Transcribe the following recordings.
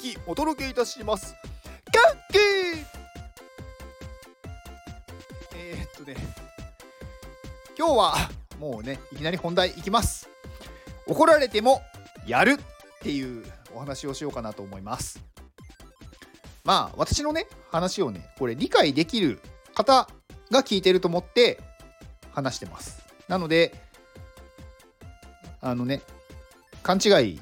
きお届けいたします。カッキー。えー、っとね。今日はもうねいきなり本題いきます。怒られてもやるっていうお話をしようかなと思います。まあ私のね話をねこれ理解できる方が聞いてると思って話してます。なのであのね勘違い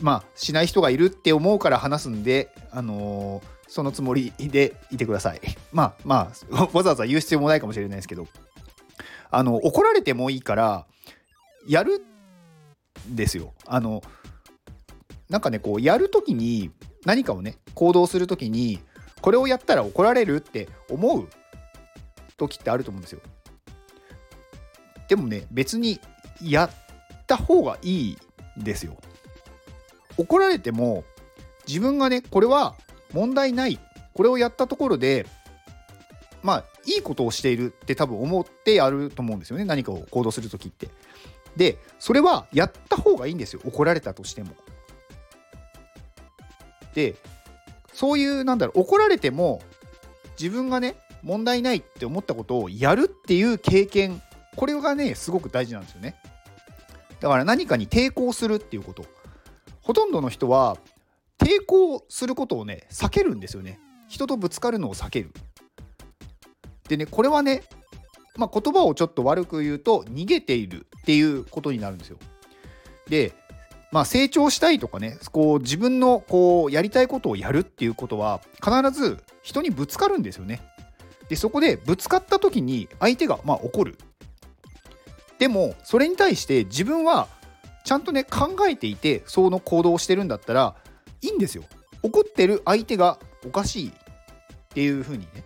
まあしない人がいるって思うから話すんであのー、そのつもりでいてください。まあまあ わざわざ言う必要もないかもしれないですけど。あの怒られてもいいからやるんですよ。あのなんかねこうやるときに何かをね行動するときにこれをやったら怒られるって思う時ってあると思うんですよ。でもね別にやった方がいいんですよ。怒られても自分がねこれは問題ないこれをやったところでまあいいことをしているって多分思ってやると思うんですよね何かを行動する時って。でそれはやった方がいいんですよ怒られたとしても。でそういうなんだろう怒られても自分がね問題ないって思ったことをやるっていう経験これがねすごく大事なんですよね。だから何かに抵抗するっていうことほとんどの人は抵抗することをね避けるんですよね。人とぶつかるのを避ける。でねこれはねまあ、言葉をちょっと悪く言うと逃げているっていうことになるんですよ。でまあ成長したいとかねこう自分のこうやりたいことをやるっていうことは必ず人にぶつかるんですよね。でそこでぶつかった時に相手がまあ怒る。でもそれに対して自分はちゃんとね考えていてその行動をしてるんだったらいいんですよ。怒ってる相手がおかしいっていう風にね、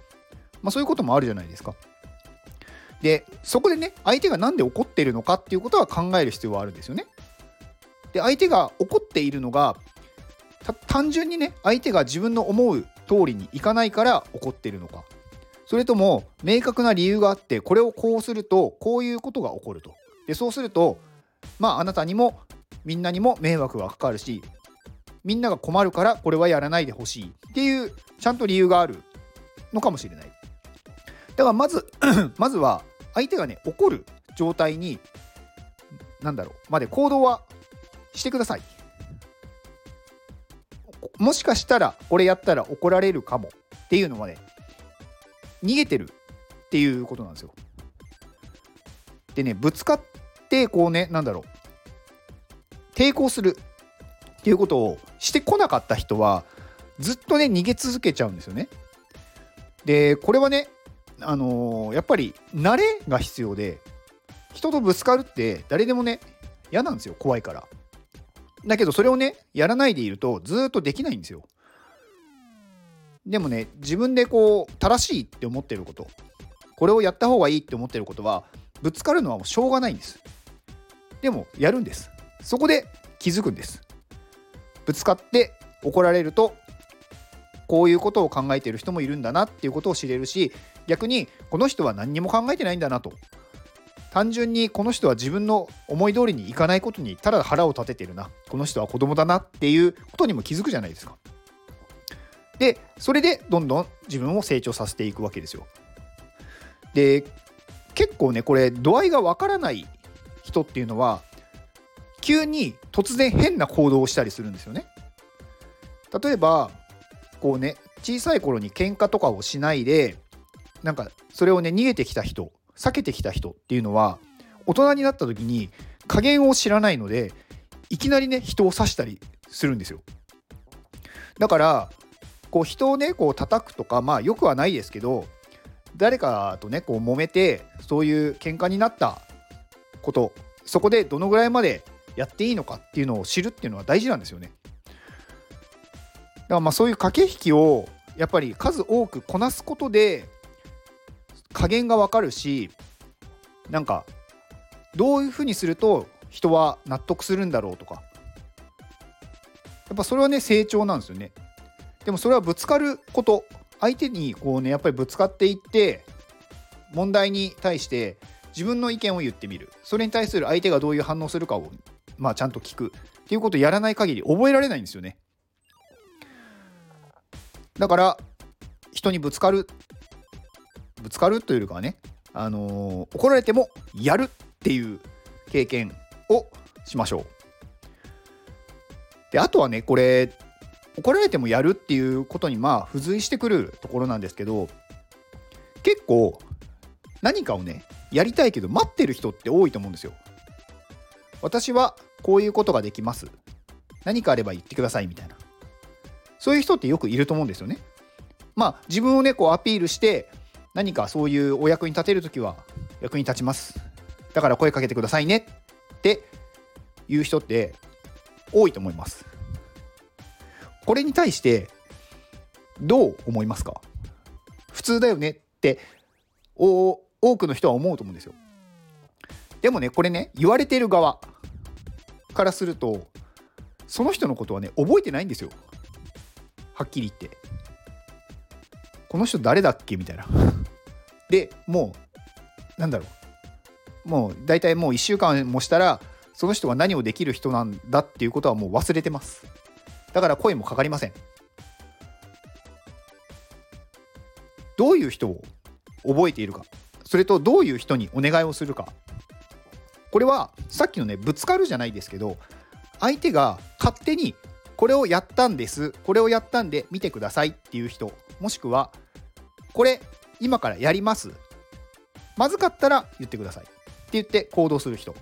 まあ、そういうこともあるじゃないですか。でそこでね相手が何で怒ってるのかっていうことは考える必要はあるんですよね。で相手が怒っているのが単純にね相手が自分の思う通りにいかないから怒ってるのかそれとも明確な理由があってこれをこうするとこういうことが起こるとでそうするとまああなたにもみんなにも迷惑がかかるしみんなが困るからこれはやらないでほしいっていうちゃんと理由があるのかもしれない。だからまず まずは相手がね怒る状態に何だろうまで行動はしてください。もしかしたらこれやったら怒られるかもっていうのはね逃げてるっていうことなんですよ。でねぶつかっってこうねなんだろう抵抗するっていうことをしてこなかった人はずっとね逃げ続けちゃうんですよね。でこれはねあのー、やっぱり慣れが必要で人とぶつかるって誰でもね嫌なんですよ怖いから。だけどそれをねやらないでいるとずっとできないんですよ。でもね自分でこう正しいって思ってることこれをやった方がいいって思ってることはぶつかるのはもうしょうがないんです。でもやるんです。そこで気づくんです。ぶつかって怒られるとこういうことを考えている人もいるんだなっていうことを知れるし逆にこの人は何にも考えてないんだなと。単純にこの人は自分の思い通りにいかないことにただ腹を立ててるな。この人は子供だなっていうことにも気づくじゃないですか。でそれでどんどん自分を成長させていくわけですよ。で結構ねこれ度合いがわからない人っていうのは急に突然変な行動をしたりするんですよね。例えばこうね小さい頃に喧嘩とかをしないでなんかそれをね逃げてきた人避けてきた人っていうのは大人になった時に加減を知らないのでいきなりね人を刺したりするんですよ。だからこう人をねこう叩くとかまあよくはないですけど誰かとねこう揉めてそういう喧嘩になったことそこでどのぐらいまでやっていいのかっていうのを知るっていうのは大事なんですよね。だからまあそういう駆け引きをやっぱり数多くこなすことで加減がわかるしなんかどういうふうにすると人は納得するんだろうとかやっぱそれはね成長なんですよね。でもそれはぶつかること相手にこうねやっぱりぶつかっていって問題に対して自分の意見を言ってみるそれに対する相手がどういう反応するかを、まあ、ちゃんと聞くっていうことをやらない限り覚えられないんですよね。だから人にぶつかるぶつかるというよりかはね、あのー、怒られてもやるっていう経験をしましょう。であとはねこれ怒られてもやるっていうことにまあ付随してくるところなんですけど結構何かをねやりたいけど待ってる人って多いと思うんですよ。私はこういうことができます。何かあれば言ってくださいみたいな。そういう人ってよくいると思うんですよね。まあ自分をねこうアピールして何かそういうお役に立てる時は役に立ちます。だから声かけてくださいねっていう人って多いと思います。これに対してどう思いますか？普通だよねって多くの人は思うと思うんですよ。でもねこれね言われている側からするとその人のことはね覚えてないんですよ。はっきり言って。この人誰だっけ？みたいな。でもうなんだろうもう大体もう1週間もしたらその人が何をできる人なんだっていうことはもう忘れてますだから声もかかりませんどういう人を覚えているかそれとどういう人にお願いをするか。これはさっきのねぶつかるじゃないですけど相手が勝手にこれをやったんですこれをやったんで見てくださいっていう人もしくはこれ今からやりますまずかったら言ってくださいって言って行動する人。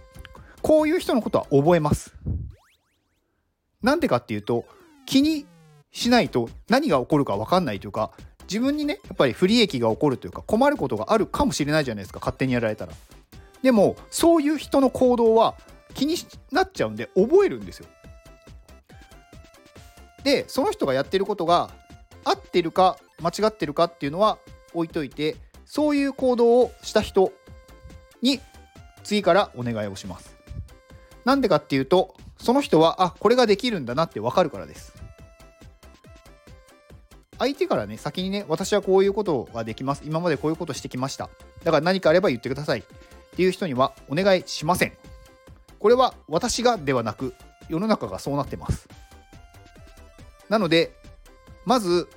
こういう人のことは覚えます。なんでかっていうと気にしないと何が起こるか分かんないというか自分にねやっぱり不利益が起こるというか困ることがあるかもしれないじゃないですか勝手にやられたらでもそういう人の行動は気になっちゃうんで覚えるんですよでその人がやってることが合ってるか間違ってるかっていうのは置いといてそういう行動をした人に次からお願いをします。なんでかっていうとその人はあこれができるんだなって分かるからです。相手からね先にね私はこういうことができます。今までこういうことしてきました。だから何かあれば言ってください。っていう人にはお願いしません。これは私がではなく世の中がそうなってます。なのでまず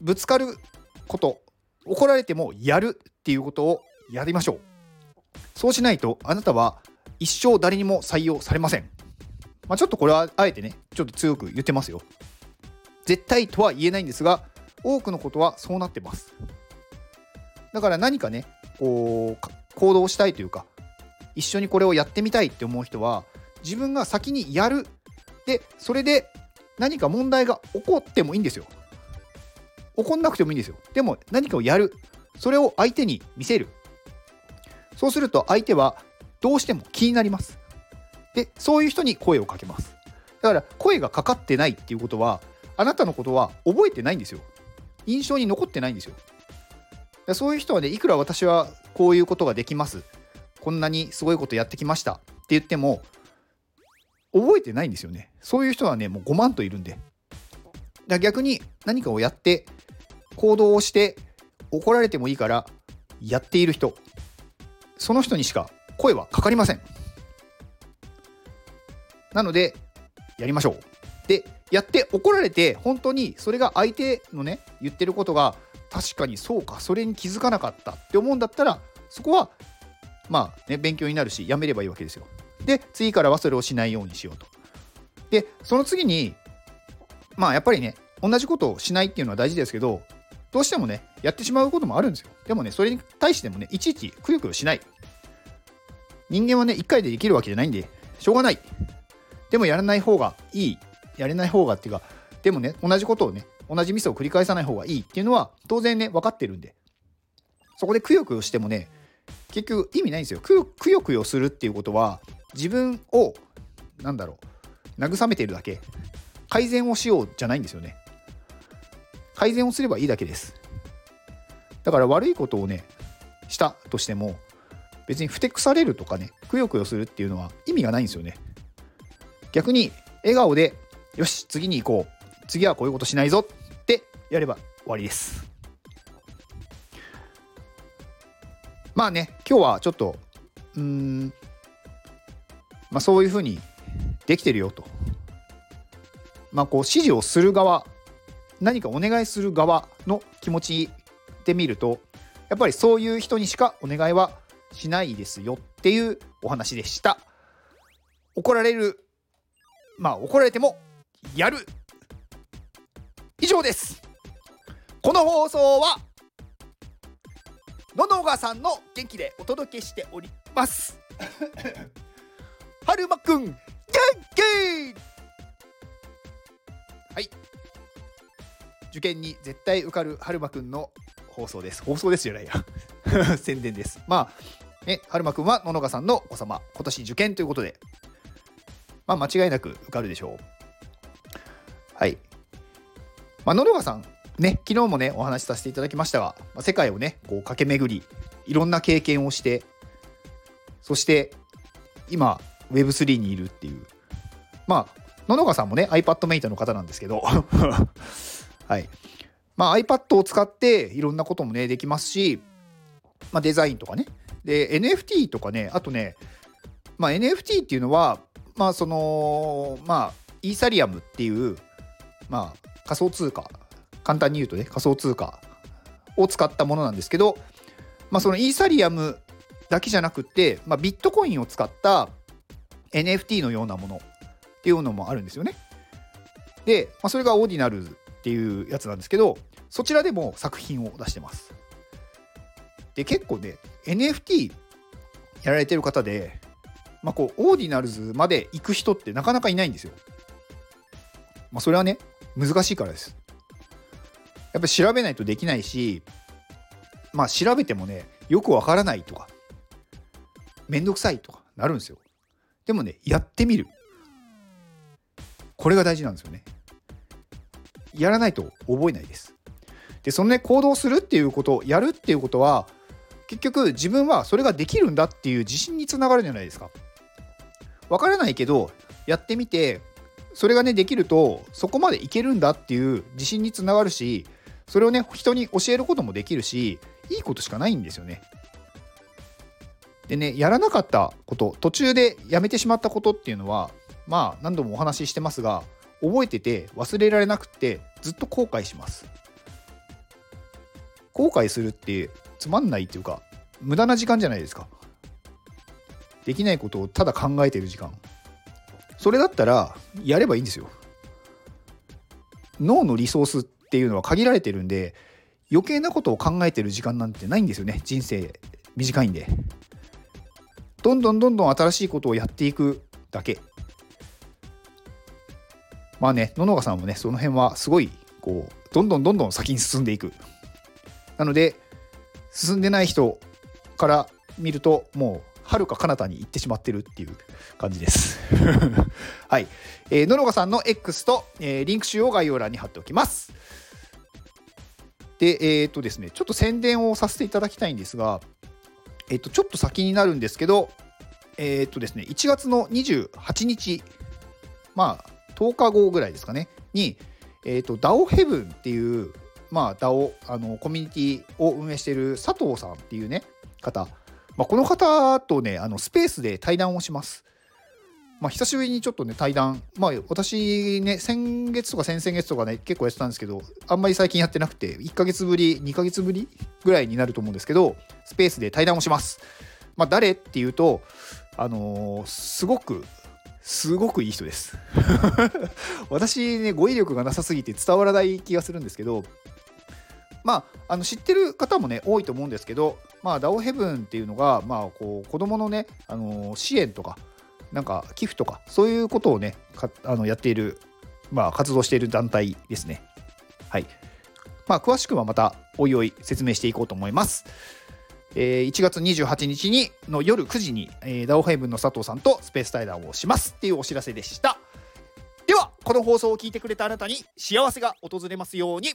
ぶつかること怒られてもやるっていうことをやりましょう。そうしないとあなたは一生誰にも採用されません。まあ、ちょっとこれはあえてねちょっと強く言ってますよ。絶対とは言えないんですが多くのことはそうなってますだから何かねこう行動したいというか一緒にこれをやってみたいって思う人は自分が先にやるでそれで何か問題が起こってもいいんですよ怒んなくてもいいんですよ。でも何かをやる。それを相手に見せる。そうすると相手はどうしても気になります。で、そういう人に声をかけます。だから声がかかってないっていうことは、あなたのことは覚えてないんですよ。印象に残ってないんですよ。そういう人はね、いくら私はこういうことができます。こんなにすごいことやってきましたって言っても、覚えてないんですよね。そういう人はね、もう5万といるんで。だ逆に何かをやって行動をして怒られてもいいからやっている人その人にしか声はかかりませんなのでやりましょうでやって怒られて本当にそれが相手のね言ってることが確かにそうかそれに気づかなかったって思うんだったらそこはまあね勉強になるしやめればいいわけですよで次からはそれをしないようにしようとでその次にまあやっぱりね同じことをしないっていうのは大事ですけどどうしてもね、やってしまうこともあるんですよ。でもね、それに対してもね、いちいちくよくよしない。人間はね、1回でできるわけじゃないんで、しょうがない。でもやらない方がいい。やれない方がっていうか、でもね、同じことをね、同じミスを繰り返さない方がいいっていうのは、当然ね、分かってるんで。そこでくよくよしてもね、結局意味ないんですよ。くよくよするっていうことは、自分を、なんだろう、慰めてるだけ。改善をしようじゃないんですよね。改善をすればいいだけです。だから悪いことをね、したとしても、別にふてくされるとかね、くよくよするっていうのは意味がないんですよね。逆に、笑顔で、よし、次に行こう。次はこういうことしないぞってやれば終わりです。まあね、今日はちょっと、うん、まあそういうふうにできてるよと。まあこう指示をする側何かお願いする側の気持ちで見るとやっぱりそういう人にしかお願いはしないですよっていうお話でした怒られるまあ怒られてもやる。以上です。この放送はののがさんの元気でお届けしております。はるまくん元気！はい。受験に絶対受かるはるまくんの放送です。放送ですじゃないや。宣伝です。まあねはるまくんはののがさんのお子様。今年受験ということで。まあ間違いなく受かるでしょうはい。まあののがさんね昨日もねお話しさせていただきましたが、まあ、世界をねこう駆け巡りいろんな経験をしてそして今 Web3 にいるっていう。まあ野々川さんもね iPad メイトの方なんですけど。はい。まあ iPad を使っていろんなこともねできますし、まあ、デザインとかね。で NFT とかねあとね、まあ、NFT っていうのはまあそのまあイーサリアムっていうまあ仮想通貨簡単に言うとね仮想通貨を使ったものなんですけど、まあ、そのイーサリアムだけじゃなくて、まあ、ビットコインを使った NFT のようなものっていうのもあるんですよね。で、まあ、それがオーディナルズっていうやつなんですけどそちらでも作品を出してます。で結構ね NFT やられてる方で、まあ、こうオーディナルズまで行く人ってなかなかいないんですよ。まあ、それはね難しいからです。やっぱ調べないとできないしまあ調べてもねよくわからないとかめんどくさいとかなるんですよ。でもねやってみる。これが大事なんですよね。やらないと覚えないです。でそのね行動するっていうことやるっていうことは結局自分はそれができるんだっていう自信につながるじゃないですか。わからないけどやってみてそれがねできるとそこまでいけるんだっていう自信につながるしそれをね人に教えることもできるしいいことしかないんですよね。でねやらなかったこと途中でやめてしまったことっていうのはまあ何度もお話ししてますが覚えてて忘れられなくてずっと後悔します。後悔するってつまんないっていうか無駄な時間じゃないですか。できないことをただ考えてる時間。それだったらやればいいんですよ。脳のリソースっていうのは限られてるんで余計なことを考えてる時間なんてないんですよね。人生短いんで。どんどんどんどん新しいことをやっていくだけ。まあね野々川さんもねその辺はすごいこうどんどんどんどん先に進んでいく。なので進んでない人から見るともうはるか彼方に行ってしまってるっていう感じです。はい、えー、野々川さんの X と、えー、リンク集を概要欄に貼っておきます。で、えっ、ー、とですね、ちょっと宣伝をさせていただきたいんですが、えっ、ー、と、ちょっと先になるんですけど、えっ、ー、とですね、1月の28日、まあ、10日後ぐらいですかね、に、えっ、と、DAO Heaven っていう、まあ、DAO、あの、コミュニティを運営している佐藤さんっていうね、方、まあ、この方とね、あのスペースで対談をします。まあ、久しぶりにちょっとね、対談、まあ、私ね、先月とか先々月とかね、結構やってたんですけど、あんまり最近やってなくて、1ヶ月ぶり、2ヶ月ぶりぐらいになると思うんですけど、スペースで対談をします。まあ、誰っていうと、あのー、すごく、すごくいい人です。私ね、語彙力がなさすぎて伝わらない気がするんですけど、まあ、あの知ってる方もね、多いと思うんですけど、まあ、ダオヘブンっていうのが、まあ、こう子供のね、あの、支援とか、なんか寄付とかそういうことをねあのやっている、まあ、活動している団体ですね。はい。まあ、詳しくはまたおいおい説明していこうと思います。えー、1月28日にの夜9時に、えー、ダオヘイブンの佐藤さんとスペース対談をしますっていうお知らせでした。では、この放送を聞いてくれたあなたに幸せが訪れますように。